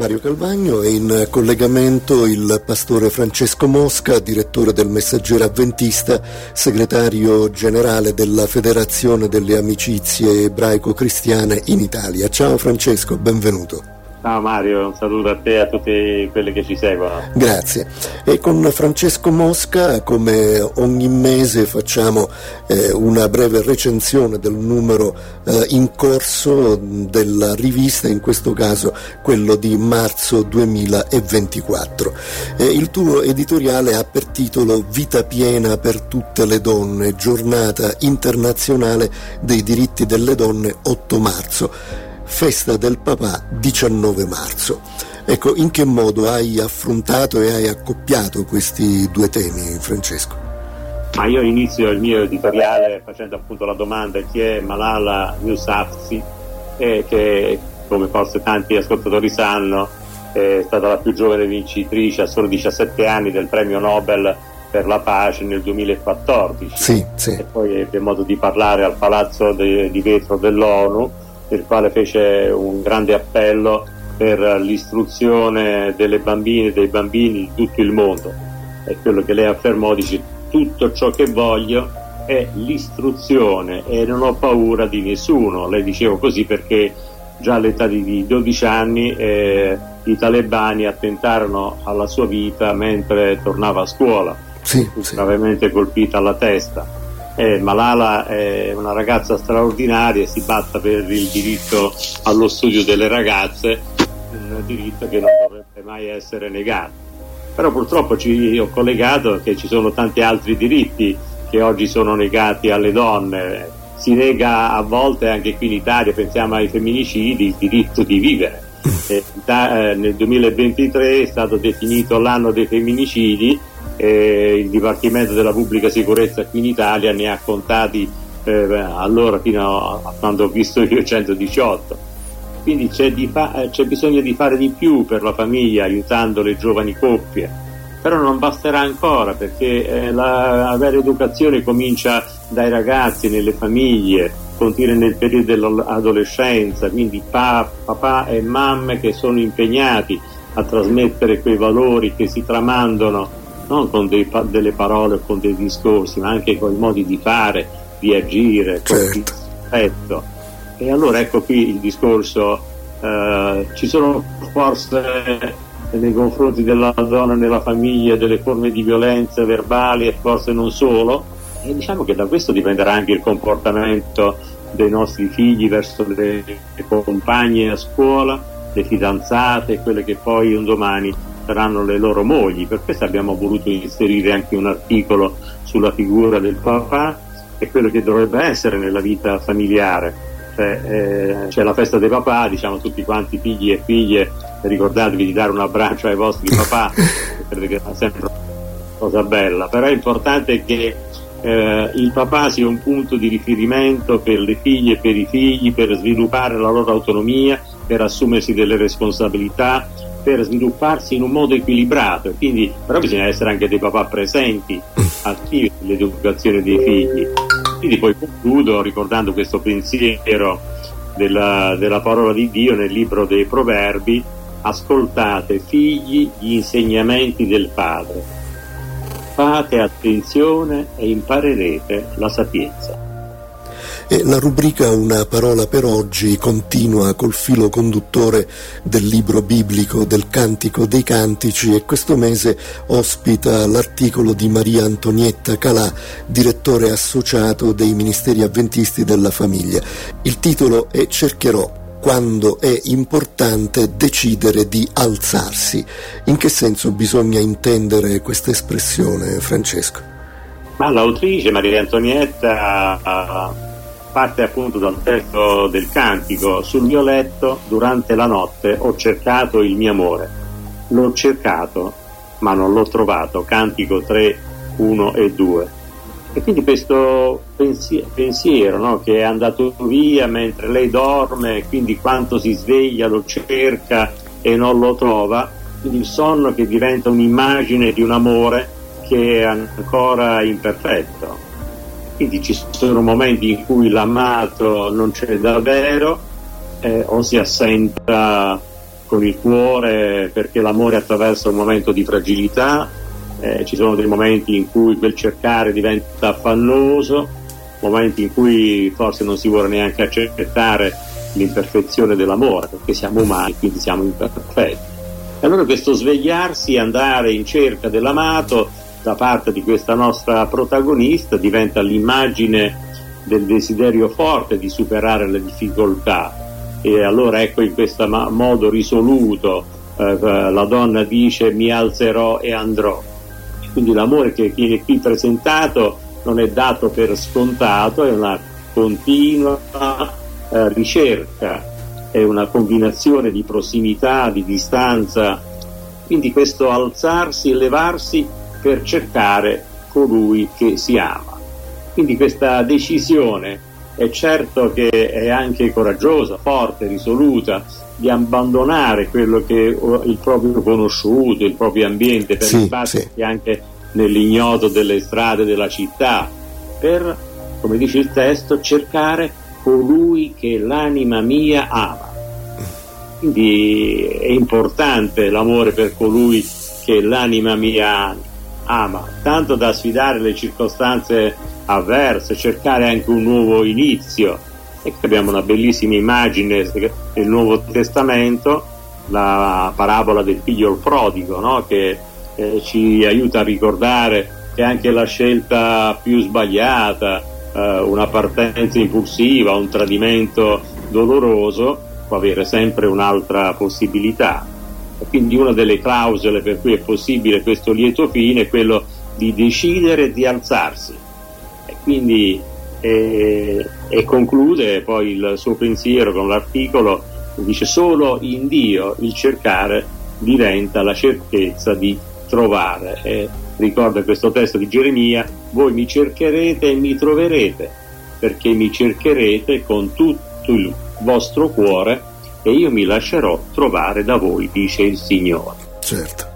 Mario Calvagno e in collegamento il pastore Francesco Mosca, direttore del Messaggero Avventista, segretario generale della Federazione delle Amicizie Ebraico-Cristiane in Italia. Ciao Francesco, benvenuto. Ciao Mario, un saluto a te e a tutti quelli che ci seguono. Grazie. E con Francesco Mosca, come ogni mese, facciamo eh, una breve recensione del numero eh, in corso della rivista, in questo caso quello di marzo 2024. Eh, il tuo editoriale ha per titolo Vita piena per tutte le donne, giornata internazionale dei diritti delle donne 8 marzo festa del papà 19 marzo. Ecco, in che modo hai affrontato e hai accoppiato questi due temi, Francesco? Ma io inizio il mio editoriale facendo appunto la domanda chi è Malala Yousafzai, eh, che come forse tanti ascoltatori sanno è stata la più giovane vincitrice a solo 17 anni del premio Nobel per la pace nel 2014 sì, sì. e poi ebbe modo di parlare al palazzo di vetro dell'ONU il quale fece un grande appello per l'istruzione delle bambine e dei bambini di tutto il mondo. È quello che lei affermò, dice tutto ciò che voglio è l'istruzione e non ho paura di nessuno. Lei diceva così perché già all'età di 12 anni eh, i talebani attentarono alla sua vita mentre tornava a scuola, sì, gravemente sì. colpita alla testa eh, Malala è una ragazza straordinaria e si batta per il diritto allo studio delle ragazze, un diritto che non dovrebbe mai essere negato. Però purtroppo ci ho collegato che ci sono tanti altri diritti che oggi sono negati alle donne. Si nega a volte anche qui in Italia, pensiamo ai femminicidi, il diritto di vivere. Eh, nel 2023 è stato definito l'anno dei femminicidi eh, il Dipartimento della Pubblica Sicurezza qui in Italia ne ha contati eh, allora fino a quando ho visto io 118 quindi c'è, fa- eh, c'è, bisogno di fare di più per la famiglia aiutando le giovani coppie. Però non basterà ancora perché eh, la, vera educazione comincia dai ragazzi, nelle famiglie continua nel periodo dell'adolescenza. Quindi pa- papà e mamme che sono impegnati a trasmettere quei valori che si tramandano non con dei, delle parole o con dei discorsi, ma anche con i modi di fare, di agire, certo. con rispetto. E allora ecco qui il discorso, eh, ci sono forse nei confronti della donna nella famiglia delle forme di violenza verbali e forse non solo, e diciamo che da questo dipenderà anche il comportamento dei nostri figli verso le, le compagne a scuola, le fidanzate, quelle che poi un domani saranno le loro mogli. Per questo abbiamo voluto inserire anche un articolo sulla figura del papà e quello che dovrebbe essere nella vita familiare. Cioè, eh, c'è la festa dei papà, diciamo tutti quanti figli e figlie, ricordatevi di dare un abbraccio ai vostri papà, credo che sia sempre una cosa bella, però è importante che eh, il papà sia un punto di riferimento per le figlie e per i figli, per sviluppare la loro autonomia, per assumersi delle responsabilità, per svilupparsi in un modo equilibrato, quindi, però bisogna essere anche dei papà presenti, attivi nell'educazione dei figli. Quindi poi concludo ricordando questo pensiero della, della parola di Dio nel libro dei Proverbi, ascoltate figli gli insegnamenti del Padre, fate attenzione e imparerete la sapienza. La rubrica Una parola per oggi continua col filo conduttore del libro biblico del Cantico dei Cantici e questo mese ospita l'articolo di Maria Antonietta Calà, direttore associato dei Ministeri Avventisti della Famiglia. Il titolo è Cercherò quando è importante decidere di alzarsi. In che senso bisogna intendere questa espressione, Francesco? Ma l'autrice Maria Antonietta parte appunto dal testo del cantico sul mio letto durante la notte ho cercato il mio amore. L'ho cercato ma non l'ho trovato. Cantico 3 1 e 2 e quindi questo pensiero, pensiero no, che è andato via mentre lei dorme quindi quanto si sveglia lo cerca e non lo trova quindi il sonno che diventa un'immagine di un amore che è ancora imperfetto quindi ci sono momenti in cui l'amato non c'è davvero eh, o si assenta con il cuore perché l'amore attraversa un momento di fragilità, eh, ci sono dei momenti in cui quel cercare diventa affannoso, momenti in cui forse non si vuole neanche accettare l'imperfezione dell'amore perché siamo umani, quindi siamo imperfetti. E allora questo svegliarsi, andare in cerca dell'amato da parte di questa nostra protagonista diventa l'immagine del desiderio forte di superare le difficoltà. E allora ecco in questo modo risoluto eh, la donna dice mi alzerò e andrò. Quindi l'amore che viene qui presentato non è dato per scontato è una continua eh, ricerca è una combinazione di prossimità di distanza. Quindi questo alzarsi e levarsi per cercare colui che si ama quindi questa decisione è certo che è anche coraggiosa, forte, risoluta di abbandonare quello che è il proprio conosciuto, il proprio ambiente, per sì, sì. anche nell'ignoto delle strade della città, per, come dice il testo, cercare colui che l'anima mia ama. Quindi è importante l'amore per colui che l'anima mia ama, tanto da sfidare le circostanze avverse, cercare anche un nuovo inizio. E qui abbiamo una bellissima immagine del Nuovo Testamento, la parabola del figlio prodigo, no? che eh, ci aiuta a ricordare che anche la scelta più sbagliata, eh, una partenza impulsiva, un tradimento doloroso, può avere sempre un'altra possibilità. E quindi una delle clausole per cui è possibile questo lieto fine è quello di decidere di alzarsi, quindi eh, e conclude poi il suo pensiero con l'articolo dice solo in Dio il cercare diventa la certezza di trovare e ricorda questo testo di Geremia voi mi cercherete e mi troverete perché mi cercherete con tutto il vostro cuore e io mi lascerò trovare da voi dice il Signore. Certo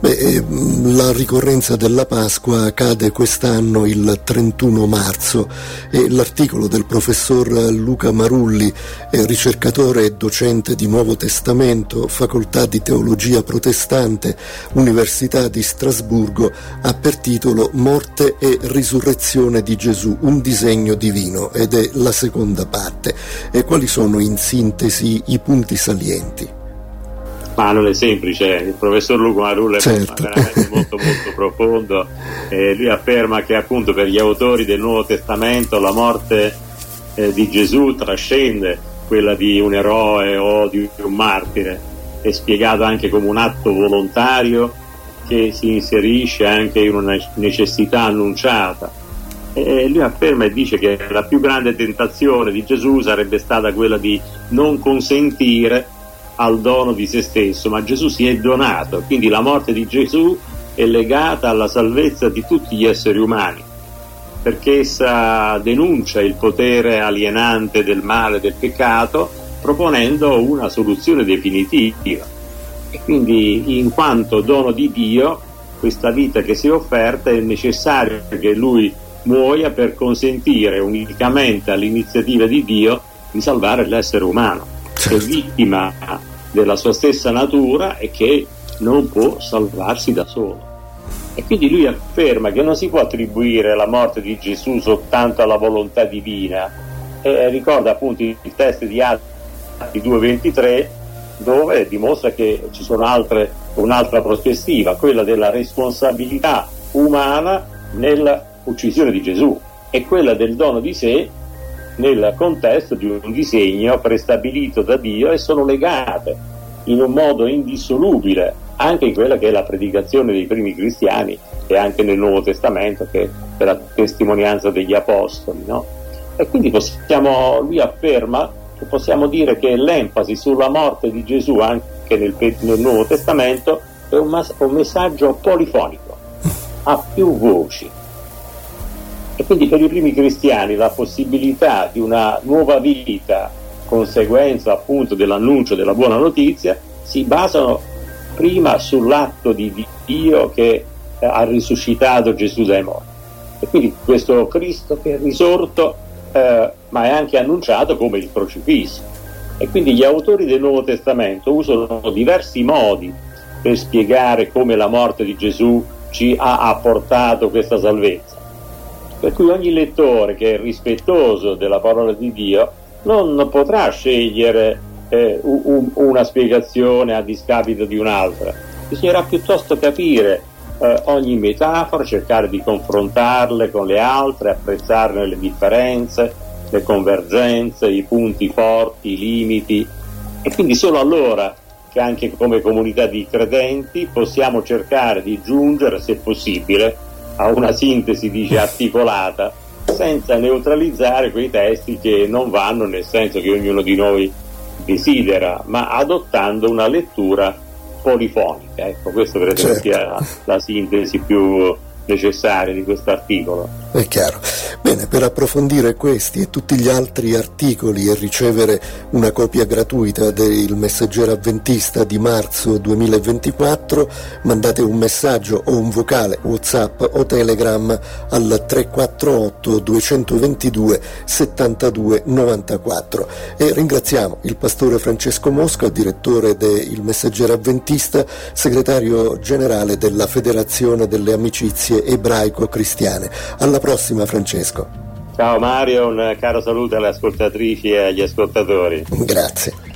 Beh, ehm, la ricorrenza della Pasqua cade quest'anno il 31 marzo e l'articolo del professor Luca Marulli, ricercatore e docente di Nuovo Testamento, Facoltà di Teologia Protestante, Università di Strasburgo, ha per titolo Morte e risurrezione di Gesù, un disegno divino ed è la seconda parte. E quali sono in sintesi i punti salienti? Ma non è semplice, il professor Luco Marullo è certo. veramente molto molto profondo e lui afferma che appunto per gli autori del Nuovo Testamento la morte eh, di Gesù trascende quella di un eroe o di un martire, è spiegato anche come un atto volontario che si inserisce anche in una necessità annunciata. E lui afferma e dice che la più grande tentazione di Gesù sarebbe stata quella di non consentire al dono di se stesso, ma Gesù si è donato, quindi la morte di Gesù è legata alla salvezza di tutti gli esseri umani, perché essa denuncia il potere alienante del male e del peccato, proponendo una soluzione definitiva. E quindi, in quanto dono di Dio, questa vita che si è offerta è necessario che Lui muoia per consentire unicamente all'iniziativa di Dio di salvare l'essere umano, certo. che è vittima della sua stessa natura e che non può salvarsi da solo. E quindi lui afferma che non si può attribuire la morte di Gesù soltanto alla volontà divina. E ricorda appunto il testo di Atti 2.23 dove dimostra che ci sono altre, un'altra prospettiva, quella della responsabilità umana nell'uccisione di Gesù e quella del dono di sé nel contesto di un disegno prestabilito da Dio e sono legate in un modo indissolubile anche in quella che è la predicazione dei primi cristiani e anche nel Nuovo Testamento che è la testimonianza degli apostoli. No? E quindi possiamo, lui afferma che possiamo dire che l'enfasi sulla morte di Gesù anche nel, nel Nuovo Testamento è un, mas- un messaggio polifonico, ha più voci e quindi per i primi cristiani la possibilità di una nuova vita, conseguenza appunto dell'annuncio della buona notizia, si basano prima sull'atto di Dio che ha risuscitato Gesù dai morti. E quindi questo Cristo che è risorto, eh, ma è anche annunciato come il crocifisso. E quindi gli autori del Nuovo Testamento usano diversi modi per spiegare come la morte di Gesù ci ha apportato questa salvezza. Per cui ogni lettore che è rispettoso della parola di Dio non potrà scegliere eh, un, una spiegazione a discapito di un'altra, bisognerà piuttosto capire eh, ogni metafora, cercare di confrontarle con le altre, apprezzarne le differenze, le convergenze, i punti forti, i limiti. E quindi solo allora che anche come comunità di credenti possiamo cercare di giungere, se possibile, a una sintesi dice, articolata senza neutralizzare quei testi che non vanno nel senso che ognuno di noi desidera, ma adottando una lettura polifonica. Ecco, questo credo certo. sia la sintesi più necessaria di questo articolo. È chiaro. Bene, per approfondire questi e tutti gli altri articoli e ricevere una copia gratuita del Messaggero Avventista di marzo 2024, mandate un messaggio o un vocale WhatsApp o Telegram al 348 222 72 94 e ringraziamo il pastore Francesco Mosca, direttore del Messaggero Avventista, segretario generale della Federazione delle Amicizie Ebraico-Cristiane. Alla prossima Ciao Mario, un caro saluto alle ascoltatrici e agli ascoltatori. Grazie.